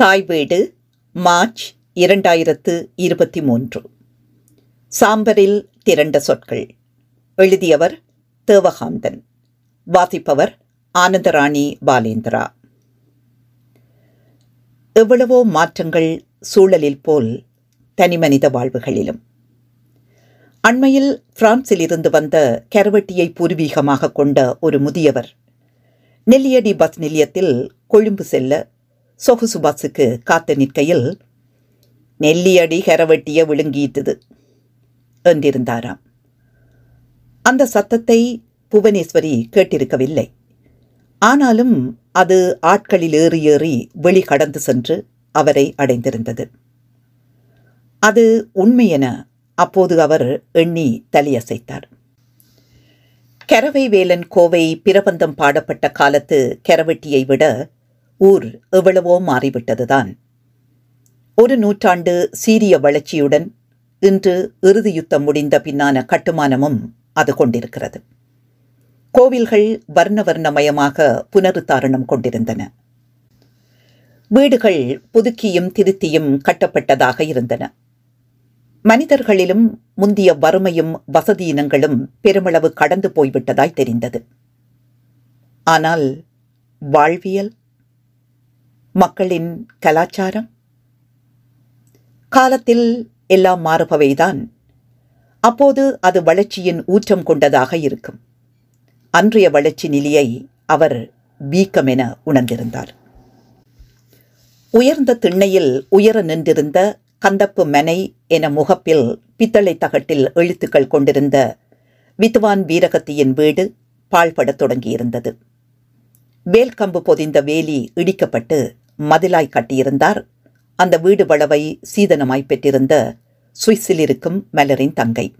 தாய் வீடு மார்ச் இரண்டாயிரத்து இருபத்தி மூன்று. சாம்பரில் திரண்ட சொற்கள். எழுதியவர் தேவகாந்தன். வாசிப்பவர் ஆனந்தராணி பாலேந்திரா. எவ்வளவோ மாற்றங்கள் சூழலில் போல் தனிமனித வாழ்வுகளிலும். அண்மையில் பிரான்சில் இருந்து வந்த கரவட்டியை பூர்வீகமாக கொண்ட ஒரு முதியவர் நெல்லியடி பஸ் நிலையத்தில் கொழும்பு செல்ல சொகுசு பஸ்ஸுக்கு காத்து நிற்கையில் நெல்லியடி கரவெட்டிய விழுங்கிட்டது என்றிருந்தாராம். அந்த சத்தத்தை புவனேஸ்வரி கேட்டிருக்கவில்லை. ஆனாலும் அது ஆட்களில் ஏறி ஏறி வெளி கடந்து சென்று அவரை அடைந்திருந்தது. அது உண்மையென அப்போது அவர் எண்ணி தலையசைத்தார். கரவை வேலன் கோவை பிரபந்தம் பாடப்பட்ட காலத்து கரவெட்டியை விட ஊர் எவ்வளவோ மாறிவிட்டதுதான். ஒரு நூற்றாண்டு சீரிய வளர்ச்சியுடன் இன்று இறுதி யுத்தம் முடிந்த பின்னான கட்டுமானமும் அது கொண்டிருக்கிறது. கோவில்கள் வர்ண வர்ணமயமாக புனருத்தாரணம் கொண்டிருந்தன. வீடுகள் புதுக்கியும் திருத்தியும் கட்டப்பட்டதாக இருந்தன. மனிதர்களிலும் முந்திய வறுமையும் வசதியினங்களும் பெருமளவு கடந்து போய்விட்டதாய் தெரிந்தது. ஆனால் வாழ்வியல் மக்களின் கலாச்சாரம்? காலத்தில் எல்லாம் மாறுபவைதான். அப்போது அது வளர்ச்சியின் ஊற்றம் கொண்டதாக இருக்கும். அன்றைய வளர்ச்சி நிலையை அவர் வீக்கமென உணர்ந்திருந்தார். உயர்ந்த திண்ணையில் உயர நின்றிருந்த கந்தப்பு மனை என முகப்பில் பித்தளை தகட்டில் எழுத்துக்கள் கொண்டிருந்த வித்வான் வீரகத்தியின் வீடு பாழ்படத் தொடங்கியிருந்தது. வேல்கம்பு பொதிந்த வேலி இடிக்கப்பட்டு மதிலாய் கட்டியிருந்தார். அந்த வீடு வளவை சீதனமாய் பெற்றிருந்த சுவிஸில் இருக்கும் மலரின் தங்கை.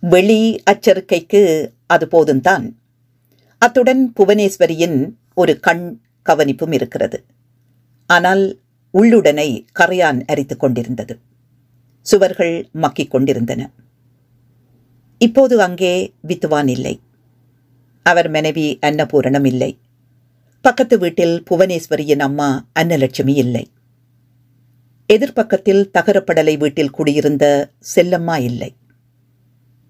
வெளி அச்சரிக்கைக்கு அது போதும்தான். அத்துடன் புவனேஸ்வரியின் ஒரு கண் கவனிப்பும் இருக்கிறது. ஆனால் உள்ளுடனை கரையான் அரித்துக் கொண்டிருந்தது. சுவர்கள் மக்கிக் கொண்டிருந்தன. இப்போது அங்கே வித்துவான் இல்லை. அவர் மனைவி அன்னபூரணம் இல்லை. பக்கத்து வீட்டில் புவனேஸ்வரியின் அம்மா அன்னலட்சுமி இல்லை. எதிர்ப்பக்கத்தில் தகரப்படலை வீட்டில் குடியிருந்த செல்லம்மா இல்லை.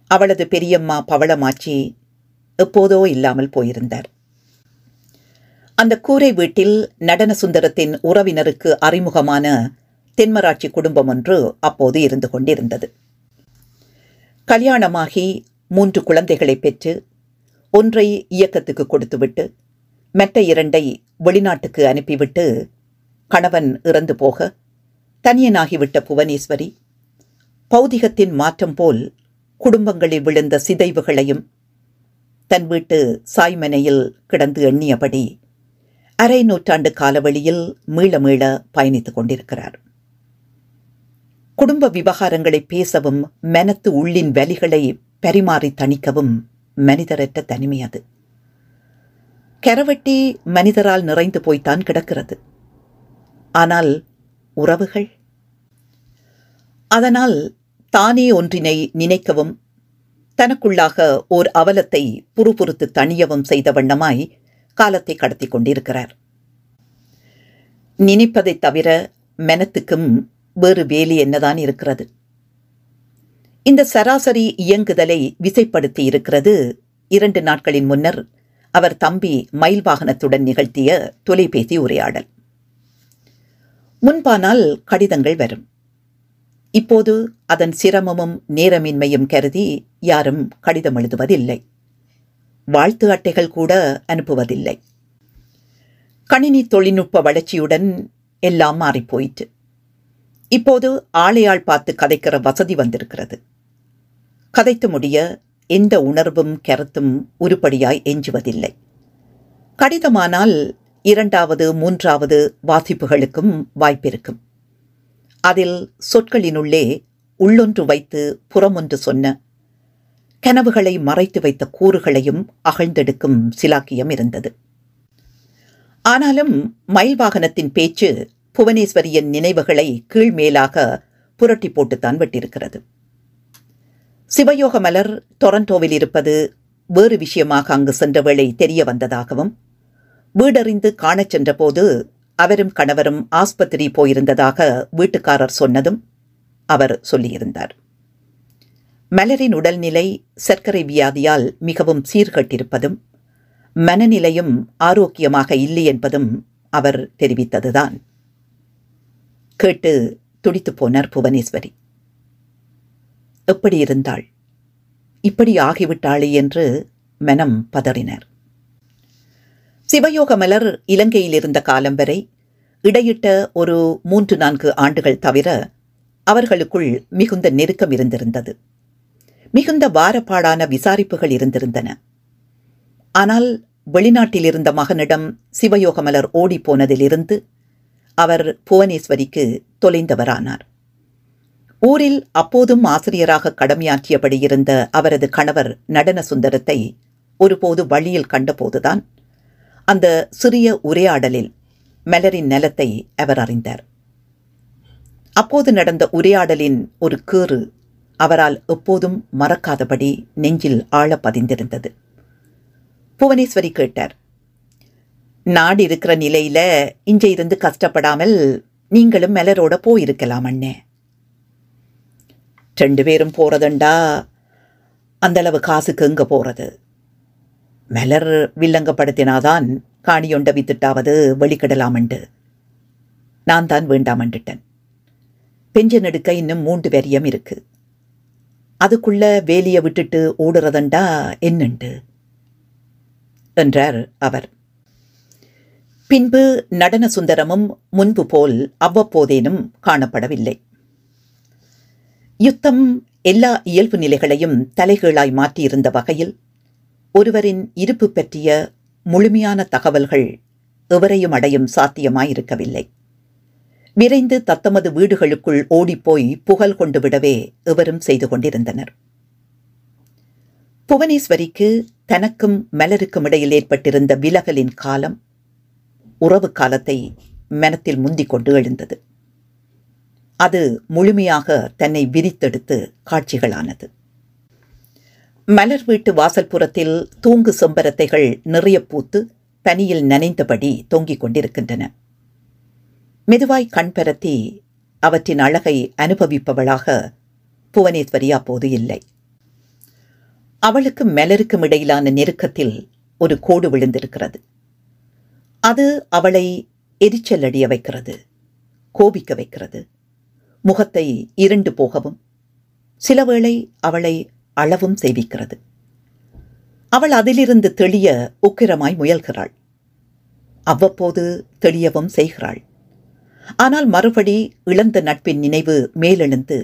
அவளது பெரியம்மா பவளமாச்சி எப்போதோ இல்லாமல் போயிருந்தார். அந்த கூரை வீட்டில் நடன சுந்தரத்தின் உறவினருக்கு அறிமுகமான தென்மராட்சி குடும்பம் ஒன்று அப்போது இருந்து கொண்டிருந்தது. கல்யாணமாகி மூன்று குழந்தைகளை பெற்று ஒன்றை இயக்கத்துக்கு கொடுத்துவிட்டு மற்ற இரண்டை வெளிநாட்டுக்கு அனுப்பிவிட்டு கணவன் இறந்து போக தனியனாகிவிட்ட புவனேஸ்வரி பௌதிகத்தின் மாற்றம் போல் குடும்பங்களில் விழுந்த சிதைவுகளையும் தன் வீட்டு சாய்மனையில் கிடந்து எண்ணியபடி அரை நூற்றாண்டு காலவழியில் மீள மீள பயணித்துக் கொண்டிருக்கிறார். குடும்ப விவகாரங்களை பேசவும் மனத்து உள்ளின் வலிகளை பரிமாறி தணிக்கவும் மனிதரற்ற தனிமை அது. கரவட்டி மனிதரால் நிறைந்து போய்த்தான் கிடக்கிறது. ஆனால் உறவுகள்? அதனால் தானே ஒன்றினை நினைக்கவும் தனக்குள்ளாக ஓர் அவலத்தை புறுபுறுத்து தணியவும் செய்த வண்ணமாய் காலத்தை கடத்தி கொண்டிருக்கிறார். நினைப்பதைத் தவிர மெனத்துக்கும் வேறு வேலி என்னதான் இருக்கிறது? இந்த சராசரி இயங்குதலை விசைப்படுத்தி இருக்கிறது இரண்டு நாட்களின் முன்னர் அவர் தம்பி மயில் வாகனத்துடன் நிகழ்த்திய தொலைபேசி உரையாடல். முன்பானால் கடிதங்கள் வரும். இப்போது அதன் சிரமமும் நேரமின்மையும் கருதி யாரும் கடிதம் எழுதுவதில்லை. வாழ்த்து அட்டைகள் கூட அனுப்புவதில்லை. கணினி தொழில்நுட்ப வளர்ச்சியுடன் எல்லாம் மாறிப்போயிற்று. இப்போது ஆளையாள் பார்த்து கதைக்கிற வசதி வந்திருக்கிறது. கதைத்து முடிய எந்த உணர்வும் கருத்தும் உருப்படியாய் எஞ்சுவதில்லை. கடிதமானால் இரண்டாவது மூன்றாவது வாசிப்புகளுக்கும் வாய்ப்பிருக்கும். அதில் சொற்களினுள்ளே உள்ளொன்று வைத்து புறமொன்று சொன்ன கனவுகளை மறைத்து வைத்த கூறுகளையும் அகழ்ந்தெடுக்கும் சிலாக்கியம் இருந்தது. ஆனாலும் மயில் வாகனத்தின் பேச்சு புவனேஸ்வரியின் நினைவுகளை கீழ்மேலாக புரட்டி போட்டுத்தான் விட்டிருக்கிறது சிவயோக மலர் டொரண்டோவில் இருப்பது வேறு விஷயமாக அங்கு சென்ற வேளை தெரிய வந்ததாகவும் வீடறிந்து காணச் சென்றபோது அவரும் கணவரும் ஆஸ்பத்திரி போயிருந்ததாக வீட்டுக்காரர் சொன்னதும் அவர் சொல்லியிருந்தார். மலரின் உடல்நிலை சர்க்கரை வியாதியால் மிகவும் சீர்கட்டிருப்பதும் மனநிலையும் ஆரோக்கியமாக இல்லை என்பதும் அவர் தெரிவித்ததுதான். கேட்டு துடித்துப் போனார் புவனேஸ்வரி. எப்படி இருந்தாள்? இப்படி ஆகிவிட்டாளே என்று மனம் பதறினர். சிவயோக மலர் இலங்கையில் இருந்த காலம் வரை இடையிட்ட ஒரு மூன்று நான்கு ஆண்டுகள் தவிர அவர்களுக்குள் மிகுந்த நெருக்கம் இருந்திருந்தது. மிகுந்த வாரப்பாடான விசாரிப்புகள் இருந்திருந்தன. ஆனால் வெளிநாட்டில் இருந்த மகனிடம் சிவயோகமலர் ஓடிப்போனதிலிருந்து அவர் புவனேஸ்வரிக்கு தொலைந்தவரானார். ஊரில் அப்போதும் ஆசிரியராக கடமையாற்றியபடி இருந்த அவரது கணவர் நடன சுந்தரத்தை ஒருபோது வழியில் கண்டபோதுதான் அந்த சிறிய உரையாடலில் மலரின் நலத்தை அவர் அறிந்தார். அப்போது நடந்த உரையாடலின் ஒரு கீறு அவரால் எப்போதும் மறக்காதபடி நெஞ்சில் ஆழ பதிந்திருந்தது. புவனேஸ்வரி கேட்டார் நாடு இருக்கிற நிலையில இங்கே இருந்து கஷ்டப்படாமல் நீங்களும் மலரோட போயிருக்கலாம் அண்ணே. ரெண்டு பேரும் போகிறதுண்டா அந்த அளவு காசுக்கு எங்க போகிறது மலர் வில்லங்கப்படுத்தினாதான் காணியொண்ட வித்துட்டாவது வெளிக்கிடலாமண்டு. நான் தான் வேண்டாமண்டுட்டேன் பெஞ்சன் எடுக்க இன்னும் மூன்று வெறியம் இருக்கு. அதுக்குள்ள வேலியை விட்டுட்டு ஓடுறதண்டா என்னண்டு? என்றார் அவர். பின்பு நடன சுந்தரமும் முன்பு போல் அவ்வப்போதேனும் காணப்படவில்லை. யுத்தம் எல்லா இயல்பு நிலைகளையும் தலைகீழாய் மாற்றியிருந்த வகையில் ஒருவரின் இருப்பு பற்றிய முழுமையான தகவல்கள் எவரையும் அடையும் சாத்தியமாயிருக்கவில்லை. விரைந்து தத்தமது வீடுகளுக்குள் ஓடிப்போய் புகழ் கொண்டு விடவே எவரும் செய்து கொண்டிருந்தனர். புவனேஸ்வரிக்கு தனக்கும் மலருக்கும் இடையில் ஏற்பட்டிருந்த விலகலின் காலம் உறவு காலத்தை மனத்தில் முந்திக் கொண்டு எழுந்தது. அது முழுமையாக தன்னை விரித்தெடுத்து காட்சிகளானது. மலர் வீட்டு வாசல்புறத்தில் தூங்கு செம்பரத்தைகள் நிறைய பூத்து பனியில் நனைந்தபடி தொங்கிக் கொண்டிருக்கின்றன. மெதுவாய் கண் பரத்தி அவற்றின் அழகை அனுபவிப்பவளாக புவனேஸ்வரி அப்போது இல்லை. அவளுக்கும் மலருக்கும் இடையிலான நெருக்கத்தில் ஒரு கோடு விழுந்திருக்கிறது. அது அவளை எரிச்சல் அடிய வைக்கிறது கோபிக்க வைக்கிறது. முகத்தை இருண்டு போகவும் சிலவேளை அவளை அளவும் செய்விக்கிறது. அவள் அதிலிருந்து தெளிய உக்கிரமாய் முயல்கிறாள். அவ்வப்போது தெளியவும் செய்கிறாள். ஆனால் மறுபடி இழந்த நட்பின் நினைவு மேலெழுந்து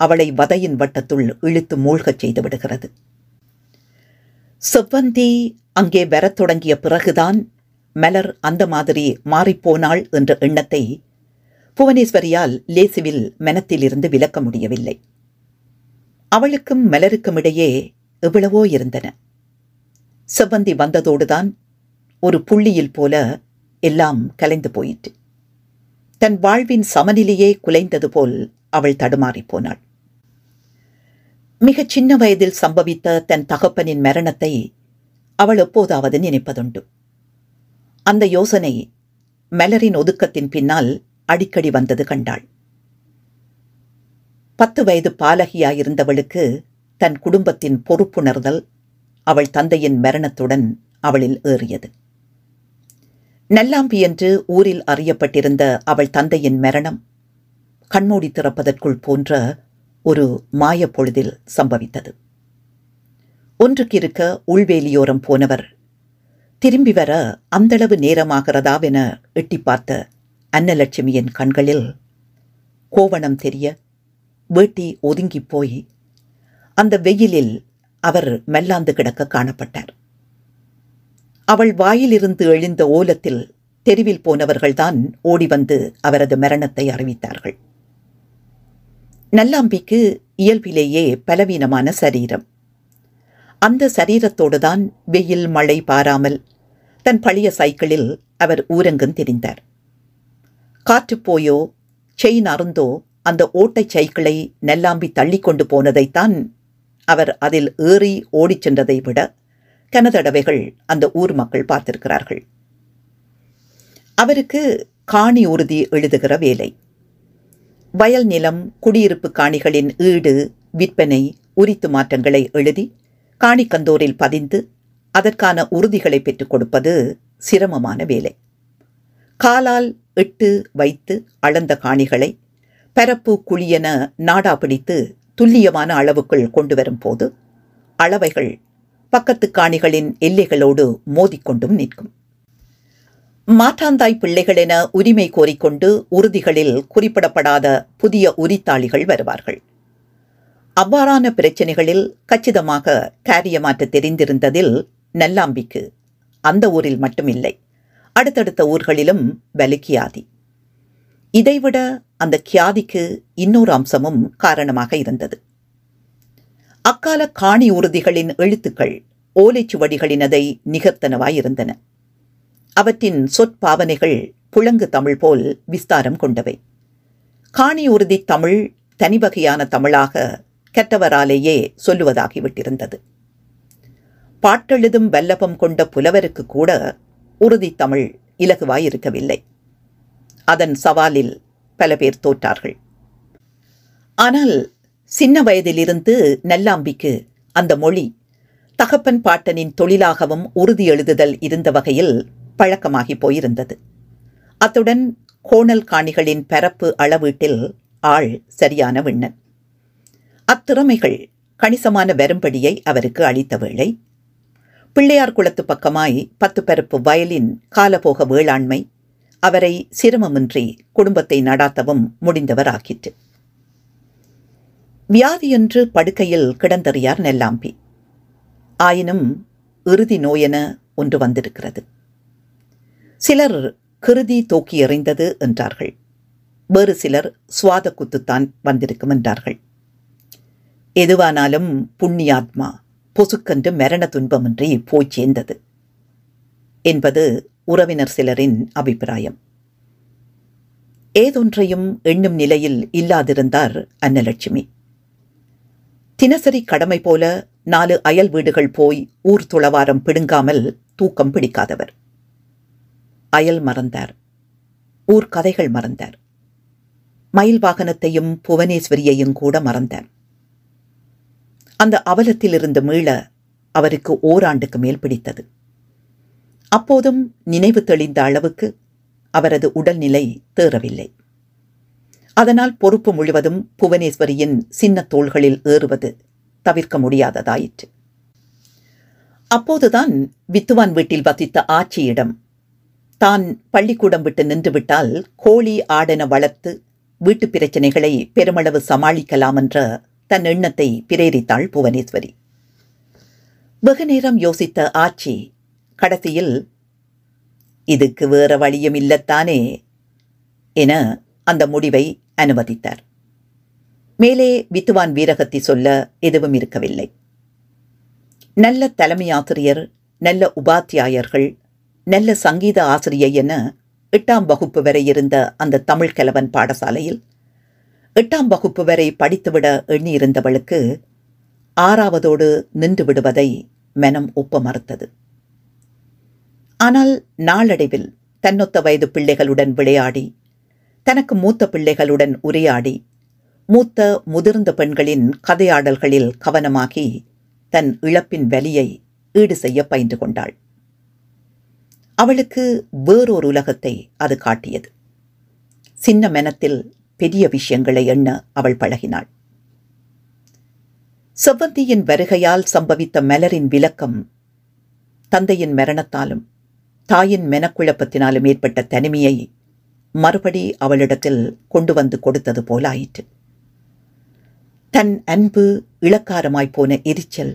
அவளை வதையின் வட்டத்துள் இழுத்து மூழ்கச் செய்து விடுகிறது. செவ்வந்தி அங்கே வரத் தொடங்கிய பிறகுதான் மலர் அந்த மாதிரி மாறிப்போனாள் என்ற எண்ணத்தை புவனேஸ்வரியால் லேசுவில் மனத்திலிருந்து விலக்க முடியவில்லை. அவளுக்கும் மலருக்கும் இடையே எவ்வளவோ இருந்தன. செவ்வந்தி வந்ததோடுதான் ஒரு புள்ளியில் போல எல்லாம் கலைந்து போயிற்று. தன் வாழ்வின் சமநிலையே குலைந்தது போல் அவள் தடுமாறிப் போனாள். மிகச் சின்ன வயதில் சம்பவித்த தன் தகப்பனின் மரணத்தை அவள் எப்போதாவது நினைப்பதுண்டு. அந்த யோசனை மலரின் ஒதுக்கத்தின் பின்னால் அடிக்கடி வந்தது கண்டாள். பத்து வயது பாலகியாயிருந்தவளுக்கு தன் குடும்பத்தின் பொறுப்புணர்தல் அவள் தந்தையின் மரணத்துடன் அவளில் ஏறியது. நல்லாம்பி என்று ஊரில் அறியப்பட்டிருந்த அவள் தந்தையின் மரணம் கண்மூடி திறப்பதற்குள் போன்ற ஒரு மாயப்பொழுதில் சம்பவித்தது. ஒன்றுக்கிருக்க உள்வேலியோரம் போனவர் திரும்பி வர அந்தளவு நேரமாகிறதாவென எட்டி பார்த்த அன்னலட்சுமியின் கண்களில் கோவணம் தெரிய வேட்டி ஒதுங்கிப் போய் அந்த வெயிலில் அவர் மெல்லாந்து கிடக்க காணப்பட்டார். அவள் வாயிலிருந்து எழுந்த ஓலத்தில் தெருவில் போனவர்கள்தான் ஓடி வந்து அவரது மரணத்தை அறிவித்தார்கள். நல்லாம்பிக்கு இயல்பிலேயே பலவீனமான சரீரம். அந்த சரீரத்தோடுதான் வெயில் மழை பாராமல் தன் பழைய சைக்கிளில் அவர் ஊரங்கும் திரிந்தார். காற்று போயோ செயின் அருந்தோ அந்த ஓட்டைச் சைக்கிளை நெல்லாம்பி தள்ளி கொண்டு போனதைத்தான் அவர் அதில் ஏறி ஓடிச் சென்றதை விட கனதடவைகள் அந்த ஊர் மக்கள் பார்த்திருக்கிறார்கள். அவருக்கு காணி உறுதி எழுதுகிற வேலை. வயல் நிலம் குடியிருப்பு காணிகளின் ஈடு விற்பனை உரித்து மாற்றங்களை எழுதி காணிக்கந்தோரில் பதிந்து அதற்கான உறுதிகளை பெற்றுக் கொடுப்பது சிரமமான வேலை. காலால் இட்டு வைத்து அளந்த காணிகளை பரப்பு குழியென நாடா பிடித்து துல்லியமான அளவுக்குள் கொண்டு வரும் போது அளவைகள் பக்கத்து காணிகளின் எல்லைகளோடு மோதிக்கொண்டும் நிற்கும். மாற்றாந்தாய் பிள்ளைகள் என உரிமை கோரிக்கொண்டு உறுதிகளில் குறிப்பிடப்படாத புதிய உரித்தாளிகள் வருவார்கள். அவ்வாறான பிரச்சனைகளில் கச்சிதமாக காரியமாற்ற தெரிந்திருந்ததில் நல்லாம்பிக்கு. அந்த ஊரில் மட்டுமில்லை. அடுத்தடுத்த ஊர்களிலும் வலிக்கியாதி இதைவிட அந்த கியாதிக்கு இன்னொரு அம்சமும் காரணமாக இருந்தது. அக்கால காணி உறுதிகளின் எழுத்துக்கள் ஓலைச்சுவடிகளினதை நிகர்த்தனவாயிருந்தன. அவற்றின் சொற்பாவனைகள் புழங்கு தமிழ் போல் விஸ்தாரம் கொண்டவை. காணி உறுதி தமிழ் தனிவகையான தமிழாக கெட்டவராலேயே சொல்லுவதாகிவிட்டிருந்தது. பாட்டெழுதும் வல்லபம் கொண்ட புலவருக்கு கூட உறுதி தமிழ் இலகுவாயிருக்கவில்லை. அதன் சவாலில் பல பேர் தோற்றார்கள். ஆனால் சின்ன வயதிலிருந்து நல்லாம்பிக்கு அந்த மொழி தகப்பன் பாட்டனின் தொழிலாகவும் உறுதி எழுதுதல் இருந்த வகையில் பழக்கமாகி போயிருந்தது. அத்துடன் கோணல் காணிகளின் பரப்பு அளவீட்டில் ஆள் சரியான விண்ணன். அத்திறமைகள் கணிசமான வரும்படியை அவருக்கு அளித்த வேளை பிள்ளையார் குளத்து பக்கமாய் பத்து பரப்பு வயலின் காலபோக வேளாண்மை அவரை சிரமமின்றி குடும்பத்தை நடாத்தவும் முடிந்தவர் வியாதியொன்று படுக்கையில் கிடந்தறியார் நெல்லாம்பி. ஆயினும் இறுதி நோயென ஒன்று வந்திருக்கிறது. சிலர் கிருதி தூக்கி எறிந்தது என்றார்கள். வேறு சிலர் சுவாத குத்துத்தான் வந்திருக்கும் என்றார்கள். எதுவானாலும் புண்ணியாத்மா பொசுக்கென்று மரண துன்பமின்றி போய் சேர்ந்தது என்பது உறவினர் சிலரின் அபிப்பிராயம். ஏதொன்றையும் எண்ணும் நிலையில் இல்லாதிருந்தார் அன்னலட்சுமி. தினசரி கடமை போல நாலு அயல் வீடுகள் போய் ஊர் துளவாரம் பிடுங்காமல் தூக்கம் பிடிக்காதவர். அயல் மறந்தார். ஊர் கதைகள் மறந்தார். மயில் வாகனத்தையும் புவனேஸ்வரியையும் கூட மறந்தார். அந்த அவலத்திலிருந்து மீள அவருக்கு ஓராண்டுக்கு மேல் பிடித்தது. அப்போதும் நினைவு தெளிந்த அளவுக்கு அவரது உடல்நிலை தேறவில்லை. அதனால் பொறுப்பு முழுவதும் புவனேஸ்வரியின் சின்ன தோள்களில் ஏறுவது தவிர்க்க முடியாததாயிற்று. அப்போதுதான் வித்துவான் வீட்டில் வசித்த ஆட்சியிடம் தான் பள்ளிக்கூடம் விட்டு நின்றுவிட்டால் கோழி ஆடென வளர்த்து வீட்டு பிரச்சனைகளை பெருமளவு சமாளிக்கலாம் என்ற தன் எண்ணத்தை பிரேரித்தாள் புவனேஸ்வரி. வெகு நேரம் யோசித்த ஆட்சி கடைசியில் இதுக்கு வேற வழியும் இல்லத்தானே என அந்த முடிவை அனுமதித்தார். மேலே வித்துவான் வீரகத்தி சொல்ல எதுவும் இருக்கவில்லை. நல்ல தலைமை ஆசிரியர் நல்ல உபாத்தியாயர்கள் நல்ல சங்கீத ஆசிரியை என எட்டாம் வகுப்பு வரை இருந்த அந்த தமிழ் கலவன் பாடசாலையில் எட்டாம் வகுப்பு வரை படித்துவிட எண்ணியிருந்தவளுக்கு ஆறாவதோடு நின்று விடுவதை மனம் ஒப்ப மறுத்தது ஆனால் நாளடைவில் தன்னொத்த வயது பிள்ளைகளுடன் விளையாடி தனக்கு மூத்த பிள்ளைகளுடன் உரையாடி மூத்த முதிர்ந்த பெண்களின் கதையாடல்களில் கவனமாகி தன் இழப்பின் வலியை ஈடு செய்ய பயின்று கொண்டாள். அவளுக்கு வேறொரு உலகத்தை அது காட்டியது. சின்ன மெனத்தில் பெரிய விஷயங்களை எண்ண அவள் பழகினாள். செவ்வந்தியின் வருகையால் சம்பவித்த மலரின் விளக்கம் தந்தையின் மரணத்தாலும் தாயின் மெனக்குழப்பத்தினாலும் ஏற்பட்ட தனிமையை மறுபடி அவளிடத்தில் கொண்டு வந்து கொடுத்தது போலாயிற்று தன் அன்பு இளக்காரமாய் போன எரிச்சல்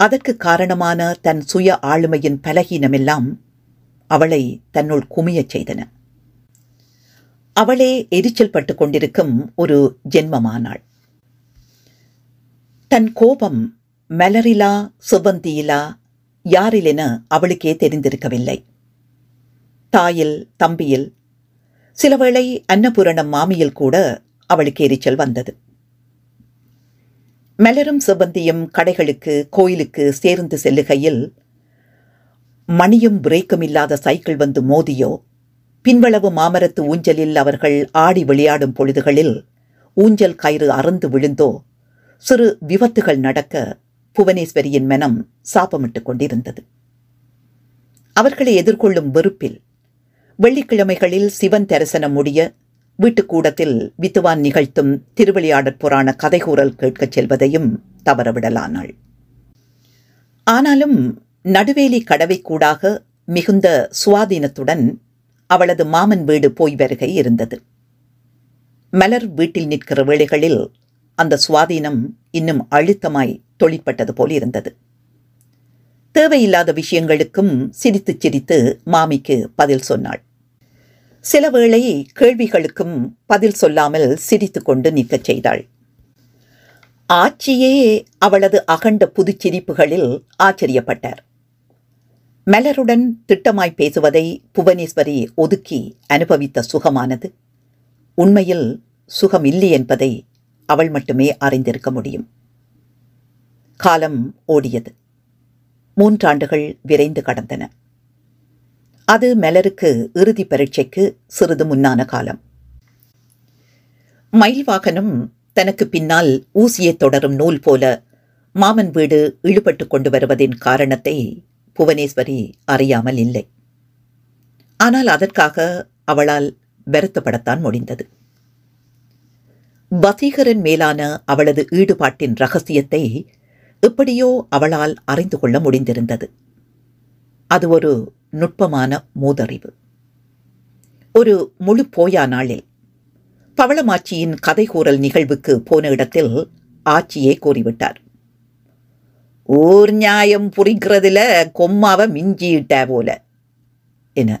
அதற்கு காரணமான தன் சுய ஆளுமையின் பலகீனமெல்லாம் அவளை தன்னுள் குமியச் செய்தன. அவளே எரிச்சல் பட்டு கொண்டிருக்கும் ஒரு ஜென்மமானாள். தன் கோபம் மலரிலா சுபந்தியிலா யாரிலென அவளுக்கே தெரிந்திருக்கவில்லை. தாயில் தம்பியில் சிலவேளை அன்னபூரணம் மாமியில் கூட அவளுக்கு எரிச்சல் வந்தது. மலரும் சுபந்தியும் கடைகளுக்கு கோயிலுக்கு சேர்ந்து செல்லுகையில் மணியும் பிரேக்கும் இல்லாத சைக்கிள் வந்து மோதியோ பின்வளவு மாமரத்து ஊஞ்சலில் அவர்கள் ஆடி விளையாடும் பொழுதுகளில் ஊஞ்சல் கயிறு அறுந்து விழுந்தோ சிறு விபத்துகள் நடக்க புவனேஸ்வரியின் மனம் சாபமிட்டுக் கொண்டிருந்தது. அவர்களை எதிர்கொள்ளும் வெறுப்பில் வெள்ளிக்கிழமைகளில் சிவன் தரிசனம் முடிய வீட்டுக்கூடத்தில் வித்துவான் நிகழ்த்தும் திருவிளையாடற் புராண கதைகூறல் கேட்கச் செல்வதையும் தவறவிடலானாள். ஆனாலும் நடுவேலி கடவைக்கூடாக மிகுந்த சுவாதீனத்துடன் அவளது மாமன் வீடு போய் வருகை இருந்தது. மலர் வீட்டில் நிற்கிற வேளைகளில் அந்த சுவாதீனம் இன்னும் அழுத்தமாய் தொழிற்பட்டது போல் இருந்தது. தேவையில்லாத விஷயங்களுக்கும் சிரித்து சிரித்து மாமிக்கு பதில் சொன்னாள். சில வேளை கேள்விகளுக்கும் பதில் சொல்லாமல் சிரித்து கொண்டு நிற்கச் செய்தாள். ஆட்சியே அவளது அகண்ட புதுச்சிரிப்புகளில் ஆச்சரியப்பட்டார். மலருடன் திட்டமாய் பேசுவதை புவனேஸ்வரி ஒதுக்கி அனுபவித்த சுகமானது. உண்மையில் சுகம் இல்லை என்பதை அவள் மட்டுமே அறிந்திருக்க முடியும். காலம் ஓடியது. மூன்றாண்டுகள் விரைந்து கடந்தன. அது மலருக்கு இறுதி பரீட்சைக்கு சிறிது முன்னான காலம். மயில் வாகனம் தனக்கு பின்னால் ஊசியை தொடரும் நூல் போல மாமன் வீடு இழுபட்டு கொண்டு வருவதின் காரணத்தை புவனேஸ்வரி அறியாமல் இல்லை. ஆனால் அதற்காக அவளால் வருத்தப்படத்தான் முடிந்தது. வசீகரன் மேலான அவளது ஈடுபாட்டின் ரகசியத்தை எப்படியோ அவளால் அறிந்து கொள்ள முடிந்திருந்தது. அது ஒரு நுட்பமான மூதறிவு. ஒரு முழு போயா நாளில் பவளமாச்சியின் கதை கூறல் நிகழ்வுக்கு போன இடத்தில் ஆட்சியே கூறிவிட்டார். ஊர் நியாயம் புரிக்கிறதுல கொம்மாவை மிஞ்சிட்ட போல. என.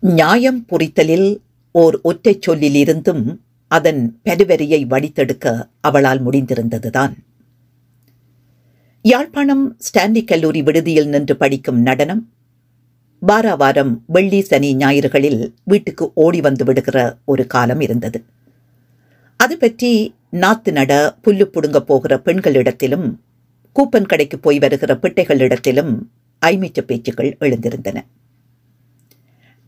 நியாயம் புரித்தலில் ஓர் ஒற்றை சொல்லிலிருந்தும் அதன் பெருவரியை வடித்தெடுக்க அவளால் முடிந்திருந்ததுதான். யாழ்ப்பாணம் ஸ்டான்லி கல்லூரி விடுதியில் நின்று படிக்கும் நடனம் வாராவாரம் வெள்ளி சனி ஞாயிறுகளில் வீட்டுக்கு ஓடி வந்து விடுகிற ஒரு காலம் இருந்தது. அது பற்றி நாத்து நட புல்லு புடுங்க போகிற பெண்களிடத்திலும் கூப்பன் கடைக்கு போய் வருகிற பிட்டைகளிடத்திலும் ஐமிச்ச பேச்சுக்கள் எழுந்திருந்தன.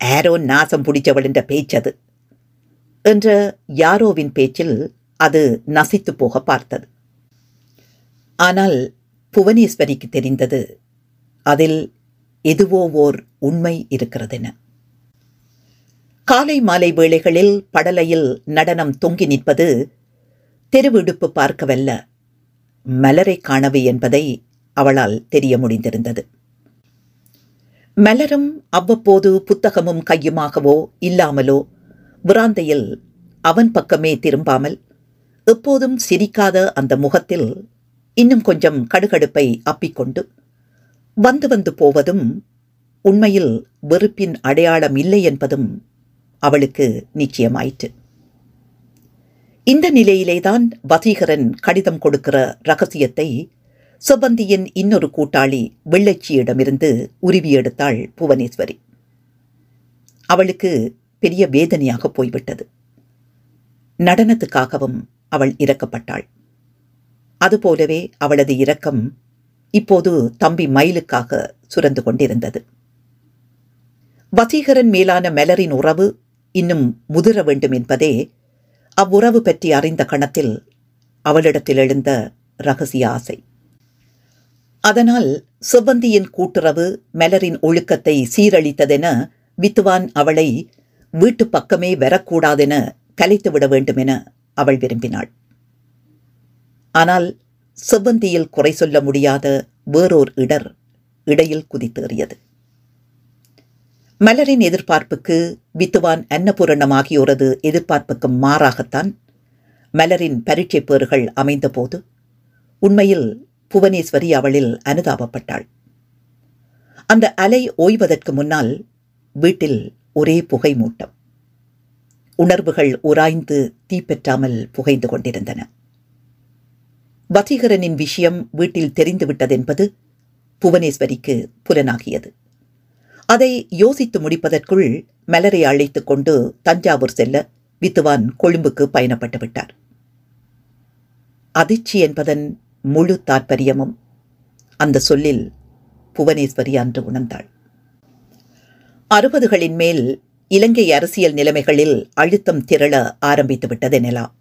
ஆரோ நாசம் பிடிச்சவள் என்ற பேச்சது என்ற யாரோவின் பேச்சில் அது நசித்து போக பார்த்தது. ஆனால் புவனேஸ்வரிக்கு தெரிந்தது அதில் எதுவோ ஓர் உண்மை இருக்கிறதென. காலை மாலை வேளைகளில் படலையில் நடனம் தொங்கி நிற்பது தெருவிடுப்பு பார்க்கவல்ல மலரை காணவை என்பதை அவளால் தெரிய முடிந்திருந்தது. மலரும் அவ்வப்போது புத்தகமும் கையுமாகவோ இல்லாமலோ விராந்தையில் அவன் பக்கமே திரும்பாமல் எப்போதும் சிரிக்காத அந்த முகத்தில் இன்னும் கொஞ்சம் கடுகடுப்பை அப்பிக்கொண்டு வந்து வந்து போவதும் உண்மையில் வெறுப்பின் அடையாளம் இல்லை என்பதும் அவளுக்கு நிச்சயமாயிற்று. இந்த நிலையிலேதான் வசீகரன் கடிதம் கொடுக்கிற ரகசியத்தை சுபந்தியின் இன்னொரு கூட்டாளி வெள்ளச்சியிடமிருந்து உருவி எடுத்தாள் புவனேஸ்வரி. அவளுக்கு பெரிய வேதனையாக போய்விட்டது. நடனத்துக்காகவும் அவள் இறக்கப்பட்டாள். அதுபோலவே அவளது இரக்கம் இப்போது தம்பி மயிலுக்காக சுரந்து கொண்டிருந்தது. வசீகரன் மேலான மலரின் உறவு இன்னும் முதிர வேண்டும் என்பதே அவ்வுறவு பற்றி அறிந்த கணத்தில் அவளிடத்தில் எழுந்த ரகசிய ஆசை. அதனால் செவ்வந்தியின் கூட்டுறவு மலரின் ஒழுக்கத்தை சீரழித்ததென வித்துவான் அவளை வீட்டு பக்கமே வரக்கூடாதென கலைத்துவிட வேண்டுமென அவள் விரும்பினாள். ஆனால் செவ்வந்தியில் குறை சொல்ல முடியாத வேறோர் இடர் இடையில் குதித்தேறியது. மலரின் எதிர்பார்ப்புக்கு வித்துவான் அன்னபூரணம் ஆகியோரது எதிர்பார்ப்புக்கும் மாறாகத்தான் மலரின் பரீட்சை பேறுகள் அமைந்தபோது உண்மையில் புவனேஸ்வரி அவளில் அனுதாபப்பட்டாள். அந்த அலை ஓய்வதற்கு முன்னால் வீட்டில் ஒரே புகை மூட்டம். உணர்வுகள் உராய்ந்து தீப்பெற்றாமல் புகைந்து கொண்டிருந்தன. வசீகரனின் விஷயம் வீட்டில் தெரிந்துவிட்டதென்பது புவனேஸ்வரிக்கு புலனாகியது. அதை யோசித்து முடிப்பதற்குள் மலரை அழைத்துக் கொண்டு தஞ்சாவூர் செல்ல வித்துவான் கொழும்புக்கு பயணப்பட்டு விட்டார். அதிர்ச்சி என்பதன் முழு தாற்பயமும் அந்த சொல்லில் புவனேஸ்வரி அன்று உணர்ந்தாள். அறுபதுகளின் மேல் இலங்கை அரசியல் நிலைமைகளில் அழுத்தம் திரள ஆரம்பித்து விட்டதெனலாம்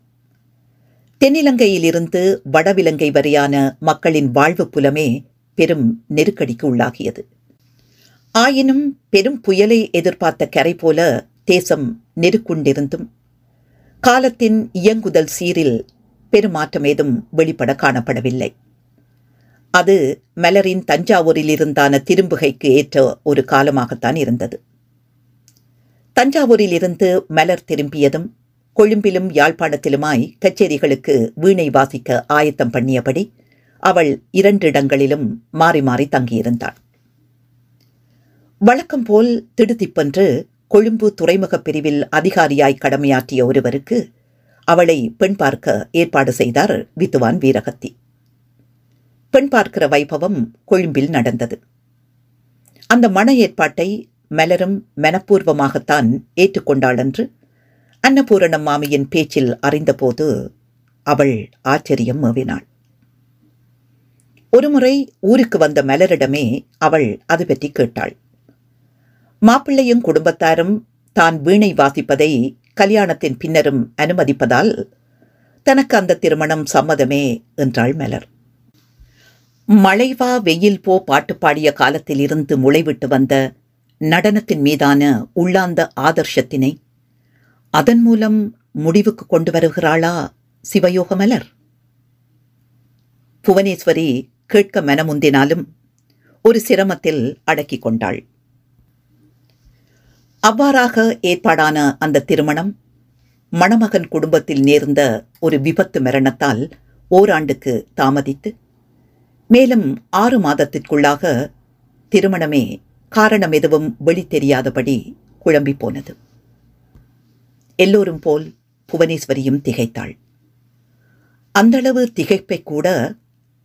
தென்னிலங்கையிலிருந்து வடவிலங்கை வரையான மக்களின் வாழ்வு புலமே பெரும் நெருக்கடிக்கு உள்ளாகியது. ஆயினும் பெரும் புயலை எதிர்பார்த்த கரை போல தேசம் நெருக்குண்டிருந்தும் காலத்தின் இயங்குதல் சீரில் பெருமாற்றம் ஏதும் வெளிப்பட காணப்படவில்லை. அது மலரின் தஞ்சாவூரில் இருந்தான திரும்புகைக்கு ஏற்ற ஒரு காலமாகத்தான் இருந்தது. தஞ்சாவூரில் இருந்து மலர் திரும்பியதும் கொழும்பிலும் யாழ்ப்பாணத்திலுமாய் கச்சேரிகளுக்கு வீணை வாசிக்க ஆயத்தம் பண்ணியபடி அவள் இரண்டு இடங்களிலும் மாறி மாறி தங்கியிருந்தாள். வழக்கம் போல் திடுதிப்பென்று கொழும்பு துறைமுகப் பிரிவில் அதிகாரியாய் கடமையாற்றிய ஒருவருக்கு அவளை பெண் பார்க்க ஏற்பாடு செய்தார் வித்துவான் வீரகத்தி. பெண் பார்க்கிற வைபவம் கொழும்பில் நடந்தது. அந்த மன ஏற்பாட்டை மலரும் மனப்பூர்வமாகத்தான் ஏற்றுக்கொண்டாள் என்று அன்னபூரணம் மாமியின் பேச்சில் அறிந்தபோது அவள் ஆச்சரியம் மேவினாள். ஒருமுறை ஊருக்கு வந்த மலரிடமே அவள் அது பற்றி கேட்டாள். மாப்பிள்ளையும் குடும்பத்தாரும் தான் வீணை வாசிப்பதை கல்யாணத்தின் பின்னரும் அனுமதிப்பதால் தனக்கு அந்த திருமணம் சம்மதமே என்றாள் மலர். மழைவா வெயில் போ பாட்டு பாடிய காலத்தில் இருந்து முளைவிட்டு வந்த நடனத்தின் மீதான உள்ளாந்த ஆதர்ஷத்தினை அதன் மூலம் முடிவுக்கு கொண்டு வருகிறாளா சிவயோக மலர்? புவனேஸ்வரி கேட்க மனமுந்தினாலும் ஒரு சிரமத்தில் அடக்கிக் கொண்டாள். அவ்வாறாக ஏற்பாடான அந்த திருமணம் மணமகன் குடும்பத்தில் நேர்ந்த ஒரு விபத்து மரணத்தால் ஓராண்டுக்கு தாமதித்து மேலும் ஆறு மாதத்திற்குள்ளாக திருமணமே காரணம் எதுவும் வெளி தெரியாதபடி குழம்பி போனது. எல்லோரும் போல் புவனேஸ்வரியும் திகைத்தாள். அந்தளவு திகைப்பை கூட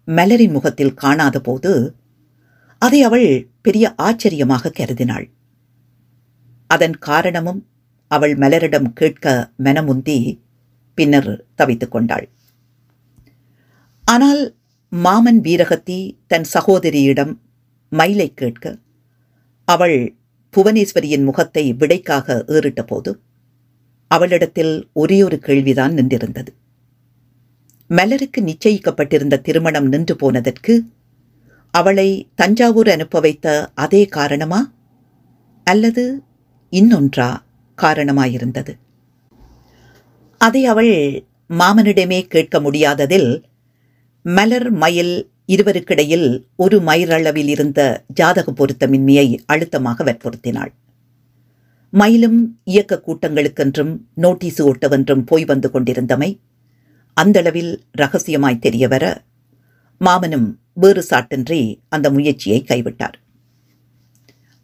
மலரின் முகத்தில் காணாத போது அதை அவள் பெரிய ஆச்சரியமாக கருதினாள். அதன் காரணமும் அவள் மலரிடம் கேட்க மனமுந்தி பின்னர் தவித்துக் கொண்டாள். ஆனால் மாமன் வீரகத்தி தன் சகோதரியிடம் மயிலை கேட்க அவள் புவனேஸ்வரியின் முகத்தை விடைக்காக ஏறிட்ட போது அவளிடத்தில் ஒரே ஒரு கேள்விதான் நின்றிருந்தது. மலருக்கு நிச்சயிக்கப்பட்டிருந்த திருமணம் நின்று போனதற்கு அவளை தஞ்சாவூர் அனுப்ப வைத்த அதே காரணமா? அல்லது இன்னொன்றா காரணமாயிருந்தது. அதை அவள் மாமனிடமே கேட்க முடியாததில் மலர் மயில் இருவருக்கிடையில் ஒரு மயிரளவில் இருந்த ஜாதக பொருத்தமின்மையை அழுத்தமாக வற்புறுத்தினாள். மயிலும் இயக்க கூட்டங்களுக்கென்றும் நோட்டீஸ் ஓட்டவென்றும் போய் வந்து கொண்டிருந்தமை அந்தளவில் ரகசியமாய் தெரியவர மாமனும் வேறு சாட்டின்றி அந்த முயற்சியை கைவிட்டார்.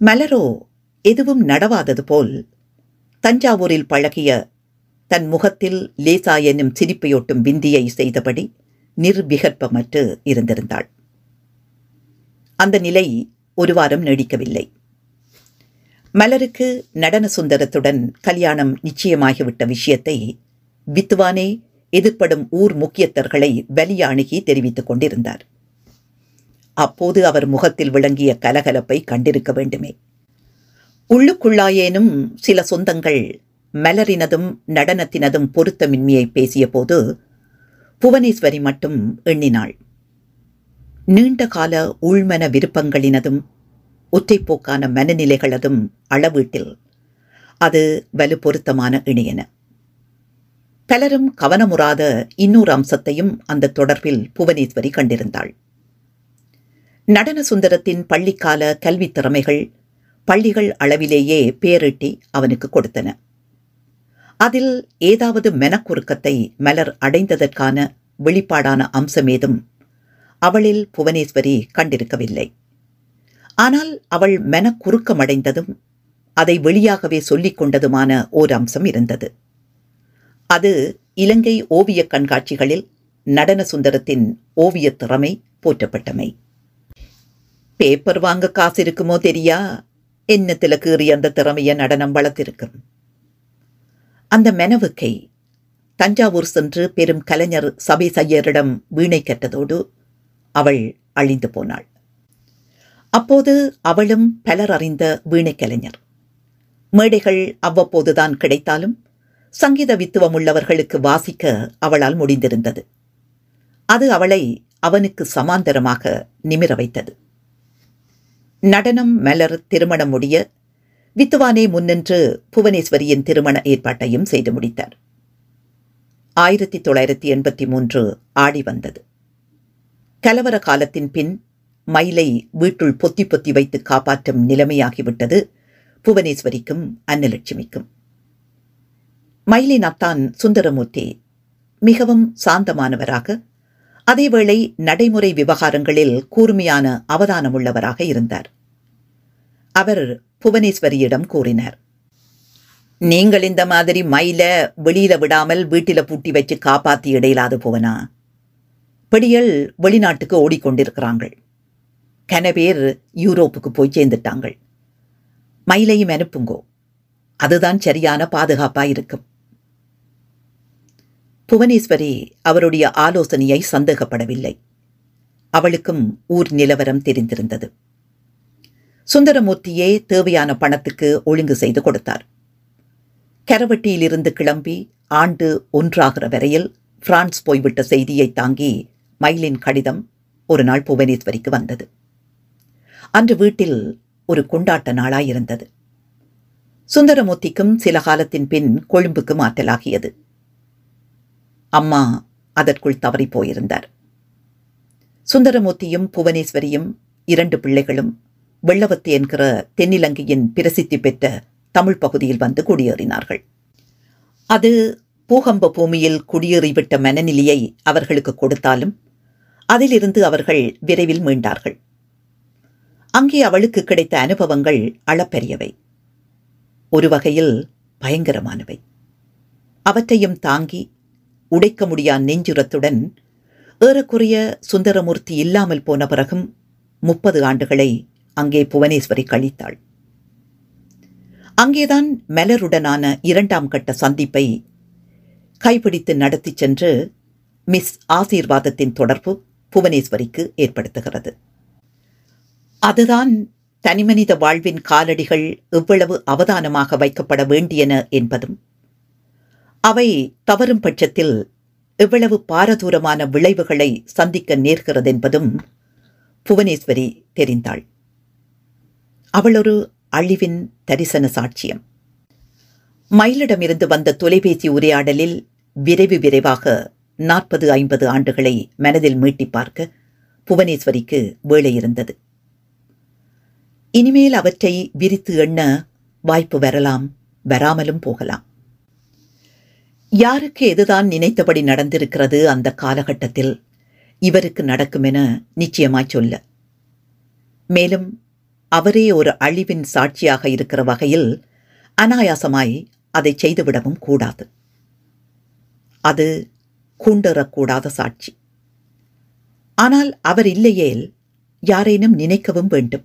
மலரோ எதுவும் நடவாதது போல் தஞ்சாவூரில் பழகிய தன் முகத்தில் லேசா என்னும் சிரிப்பையொட்டும் விந்தியை செய்தபடி நிர்விகற்பமற்று இருந்திருந்தாள். அந்த நிலை ஒரு வாரம் நீடிக்கவில்லை. மலருக்கு நடன சுந்தரத்துடன் கல்யாணம் நிச்சயமாகிவிட்ட விஷயத்தை வித்துவானே எதிர்ப்படும் ஊர் முக்கியத்தர்களை வலிய அணுகி தெரிவித்துக் கொண்டிருந்தார். அப்போது அவர் முகத்தில் விளங்கிய கலகலப்பை கண்டிருக்க வேண்டுமே. உள்ளுக்குள்ளாயேனும் சில சொந்தங்கள் மலரினதும் நடனத்தினதும் பொருத்தமின்மையை பேசிய போது புவனேஸ்வரி மட்டும் எண்ணினாள். நீண்ட கால உள்மன விருப்பங்களினதும் ஒற்றைப்போக்கான மனநிலைகளதும் அளவீட்டில் அது வலு பொருத்தமான இணையன. பலரும் கவனமுறாத இன்னொரு அம்சத்தையும் அந்த தொடர்பில் புவனேஸ்வரி கண்டிருந்தாள். நடன சுந்தரத்தின் பள்ளிக்கால கல்வித் திறமைகள் பள்ளிகள் அளவிலேயே பேரிட்டி அவனுக்கு கொடுத்தன. அதில் ஏதாவது மெனக்குறுக்கத்தை மலர் அடைந்ததற்கான வெளிப்பாடான அம்சமேதும் அவளில் புவனேஸ்வரி கண்டிருக்கவில்லை. ஆனால் அவள் மெனக்குறுக்கமடைந்ததும் அதை வெளியாகவே சொல்லிக் கொண்டதுமான ஓர் அம்சம் இருந்தது. அது இலங்கை ஓவியக் கண்காட்சிகளில் நடன சுந்தரத்தின் ஓவியத் திறமை போற்றப்பட்டமை. பேப்பர் வாங்க காசு இருக்குமோ தெரியா? என்னத்துல கீறி அந்த திறமைய நடனம் வளர்த்திருக்கும்? அந்த மெனவுக்கை தஞ்சாவூர் சென்று பெரும் கலைஞர் சபை சையரிடம் வீணை கற்றதோடு அவள் அழிந்து போனாள். அப்போது அவளும் பலர் அறிந்த வீணை கலைஞர். மேடைகள் அவ்வப்போதுதான் கிடைத்தாலும் சங்கீத வித்துவம் உள்ளவர்களுக்கு வாசிக்க அவளால் முடிந்திருந்தது. அது அவளை அவனுக்கு சமாந்தரமாக நிமிர வைத்தது. நடனம் மலர் திருமணம் முடிய வித்துவானே முன்னின்று புவனேஸ்வரியின் திருமண ஏற்பாட்டையும் செய்து முடித்தார். ஆயிரத்தி தொள்ளாயிரத்தி எண்பத்தி மூன்று ஆடி வந்தது. கலவர காலத்தின் பின் மயிலை வீட்டுள் பொத்தி பொத்தி வைத்து காப்பாற்றும் நிலைமையாகிவிட்டது புவனேஸ்வரிக்கும் அன்னலட்சுமிக்கும். மயிலின் அத்தான் சுந்தரமூர்த்தி மிகவும் சாந்தமானவராக அதேவேளை நடைமுறை விவகாரங்களில் கூர்மையான அவதானமுள்ளவராக இருந்தார். அவர் புவனேஸ்வரியிடம் கூறினார் நீங்கள் இந்த மாதிரி மயில வெளியில விடாமல் வீட்டில பூட்டி வச்சு காப்பாத்தி இடையிலாது போவனா. பிடியல் வெளிநாட்டுக்கு ஓடிக்கொண்டிருக்கிறாங்கள். கன பேர் யூரோப்புக்கு போய் சேர்ந்துட்டாங்கள். மயிலையும் அனுப்புங்கோ. அதுதான் சரியான பாதுகாப்பா இருக்கும். புவனேஸ்வரி அவருடைய ஆலோசனையை சந்தேகப்படவில்லை. அவளுக்கும் ஊர் நிலவரம் தெரிந்திருந்தது. சுந்தரமூர்த்தியே தேவையான பணத்துக்கு ஒழுங்கு செய்து கொடுத்தார். கரவட்டியிலிருந்து கிளம்பி ஆண்டு ஒன்றாகிற வரையில் பிரான்ஸ் போய்விட்ட செய்தியை தாங்கி மயிலின் கடிதம் ஒரு நாள் புவனேஸ்வரிக்கு வந்தது. அன்று வீட்டில் ஒரு கொண்டாட்ட நாளாயிருந்தது. சுந்தரமூர்த்திக்கும் சில காலத்தின் பின் கொழும்புக்கு மாற்றலாகியது. அம்மா அதற்குள் தவறி போயிருந்தார். சுந்தரமூர்த்தியும் புவனேஸ்வரியும் இரண்டு பிள்ளைகளும் வெள்ளவத்து என்கிற தென்னிலங்கையின் பிரசித்தி பெற்ற தமிழ் பகுதியில் வந்து குடியேறினார்கள். அது பூகம்ப பூமியில் குடியேறிவிட்ட மனநிலையை அவர்களுக்கு கொடுத்தாலும் அதிலிருந்து அவர்கள் விரைவில் மீண்டார்கள். அங்கே அவளுக்கு கிடைத்த அனுபவங்கள் அளப்பெரியவை. ஒரு வகையில் பயங்கரமானவை. அவற்றையும் தாங்கி உடைக்க முடியா நெஞ்சுரத்துடன் ஏறக்குறைய சுந்தரமூர்த்தி இல்லாமல் போன பிறகும் முப்பது ஆண்டுகளை அங்கே புவனேஸ்வரி கழித்தாள். அங்கேதான் மலருடனான இரண்டாம் கட்ட சந்திப்பை கைப்பிடித்து நடத்திச் சென்று மிஸ் ஆசீர்வாதத்தின் தொடர்பு புவனேஸ்வரிக்கு ஏற்படுத்துகிறது. அதுதான் தனிமனித வாழ்வின் காலடிகள் எவ்வளவு அவதானமாக வைக்கப்பட வேண்டியன என்பதும் அவை தவறும் பட்சத்தில் எவ்வளவு பாரதூரமான விளைவுகளை சந்திக்க நேர்கிறதென்பதும் புவனேஸ்வரி தெரிந்தாள். அவள் ஒரு அழிவின் தரிசன சாட்சியம். மயிலிடமிருந்து வந்த தொலைபேசி உரையாடலில் விரைவு விரைவாக நாற்பது ஐம்பது ஆண்டுகளை மனதில் மீட்டி பார்க்க புவனேஸ்வரிக்கு வேலை இருந்தது. இனிமேல் அவற்றை விரித்து எண்ண வாய்ப்பு வரலாம் வராமலும் போகலாம். யாருக்கு எதுதான் நினைத்தபடி நடந்திருக்கிறது அந்த காலகட்டத்தில்? இவருக்கு நடக்கும் என நிச்சயமாய் சொல்ல. மேலும் அவரே ஒரு அழிவின் சாட்சியாக இருக்கிற வகையில் அனாயாசமாய் அதை செய்துவிடவும் கூடாது. அது கூண்டறக்கூடாத சாட்சி. ஆனால் அவர் இல்லையேல் யாரேனும் நினைக்கவும் வேண்டும்.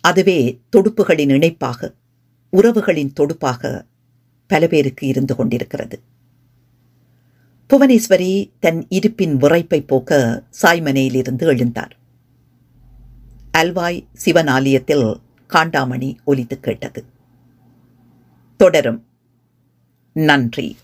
அதுவே தொடுப்புகளின் இணைப்பாக உறவுகளின் தொடுப்பாக பல பேருக்கு இருந்து கொண்டிருக்கிறது. புவனேஸ்வரி தன் இருப்பின் விறைப்பை போக்க சாய்மனையிலிருந்து எழுந்தார். அல்வாய் சிவன் ஆலயத்தில் காண்டாமணி ஒலித்து கேட்டது. தொடரும். நன்றி.